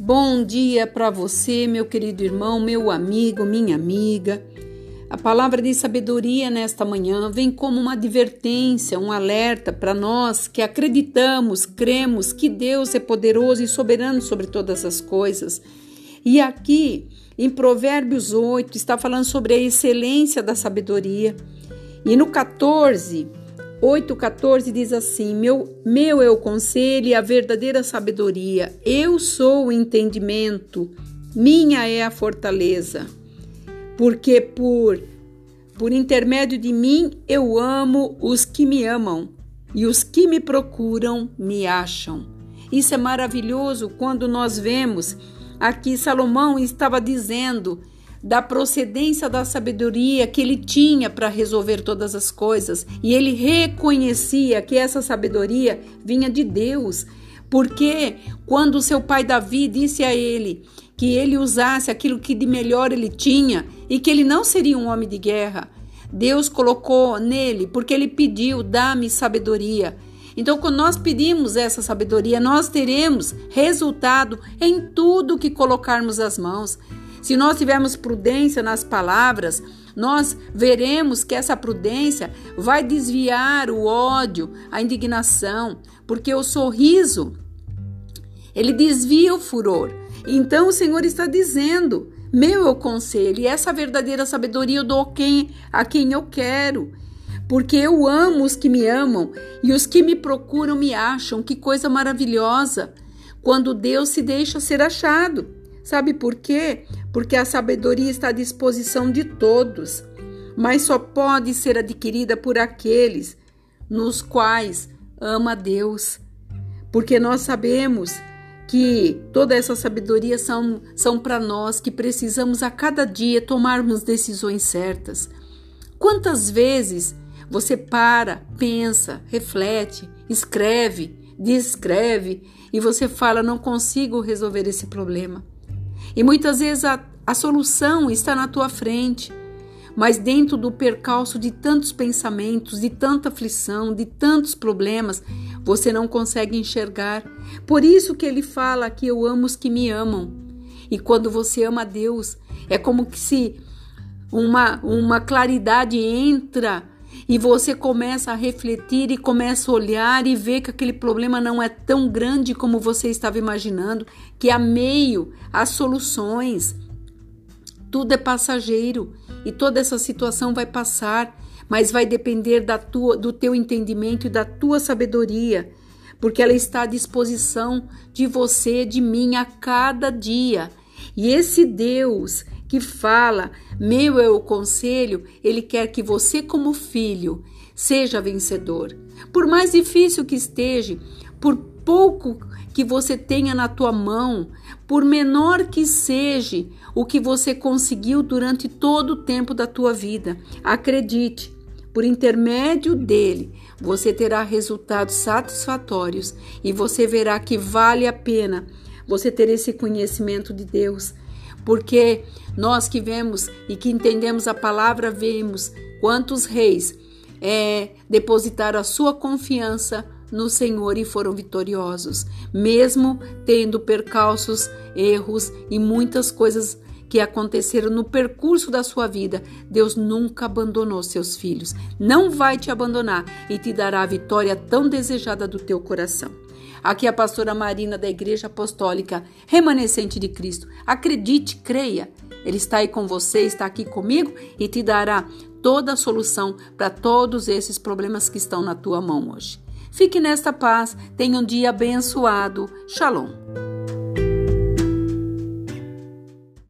Bom dia para você, meu querido irmão, meu amigo, minha amiga. A palavra de sabedoria nesta manhã vem como uma advertência, um alerta para nós que acreditamos, cremos que Deus é poderoso e soberano sobre todas as coisas. E aqui, em Provérbios 8, está falando sobre a excelência da sabedoria. E no 14, 8,14 diz assim: meu, meu é o conselho e a verdadeira sabedoria, eu sou o entendimento, minha é a fortaleza. Porque por, por intermédio de mim eu amo os que me amam, e os que me procuram me acham. Isso é maravilhoso quando nós vemos aqui Salomão estava dizendo da procedência da sabedoria que ele tinha para resolver todas as coisas, e ele reconhecia que essa sabedoria vinha de Deus, porque quando seu pai Davi disse a ele que ele usasse aquilo que de melhor ele tinha e que ele não seria um homem de guerra, Deus colocou nele, porque ele pediu: dá-me sabedoria. Então, quando nós pedimos essa sabedoria, nós teremos resultado em tudo que colocarmos as mãos. Se nós tivermos prudência nas palavras, nós veremos que essa prudência vai desviar o ódio, a indignação, porque o sorriso ele desvia o furor. Então o Senhor está dizendo: meu conselho, e essa verdadeira sabedoria eu dou quem, a quem eu quero. Porque eu amo os que me amam e os que me procuram me acham. Que coisa maravilhosa! Quando Deus se deixa ser achado. Sabe por quê? Porque a sabedoria está à disposição de todos, mas só pode ser adquirida por aqueles nos quais ama Deus. Porque nós sabemos que toda essa sabedoria são, são para nós que precisamos a cada dia tomarmos decisões certas. Quantas vezes você para, pensa, reflete, escreve, descreve e você fala: não consigo resolver esse problema. E muitas vezes a, a solução está na tua frente, mas dentro do percalço de tantos pensamentos, de tanta aflição, de tantos problemas, você não consegue enxergar. Por isso que ele fala que eu amo os que me amam. E quando você ama Deus, é como se uma, uma claridade entra e você começa a refletir e começa a olhar e ver que aquele problema não é tão grande como você estava imaginando, que há meio, há soluções. Tudo é passageiro e toda essa situação vai passar, mas vai depender da tua, do teu entendimento e da tua sabedoria, porque ela está à disposição de você, de mim a cada dia. E esse Deus que fala, meu é o conselho, ele quer que você, como filho, seja vencedor. Por mais difícil que esteja, por pouco que você tenha na tua mão, por menor que seja o que você conseguiu durante todo o tempo da tua vida, acredite, por intermédio dele, você terá resultados satisfatórios e você verá que vale a pena você ter esse conhecimento de Deus porque nós que vemos e que entendemos a palavra, vemos quantos reis é, depositaram a sua confiança no Senhor e foram vitoriosos, mesmo tendo percalços, erros e muitas coisas que aconteceram no percurso da sua vida, Deus nunca abandonou seus filhos. Não vai te abandonar e te dará a vitória tão desejada do teu coração. Aqui é a pastora Marina da Igreja Apostólica Remanescente de Cristo. Acredite, creia. Ele está aí com você, está aqui comigo e te dará toda a solução para todos esses problemas que estão na tua mão hoje. Fique nesta paz, tenha um dia abençoado. Shalom.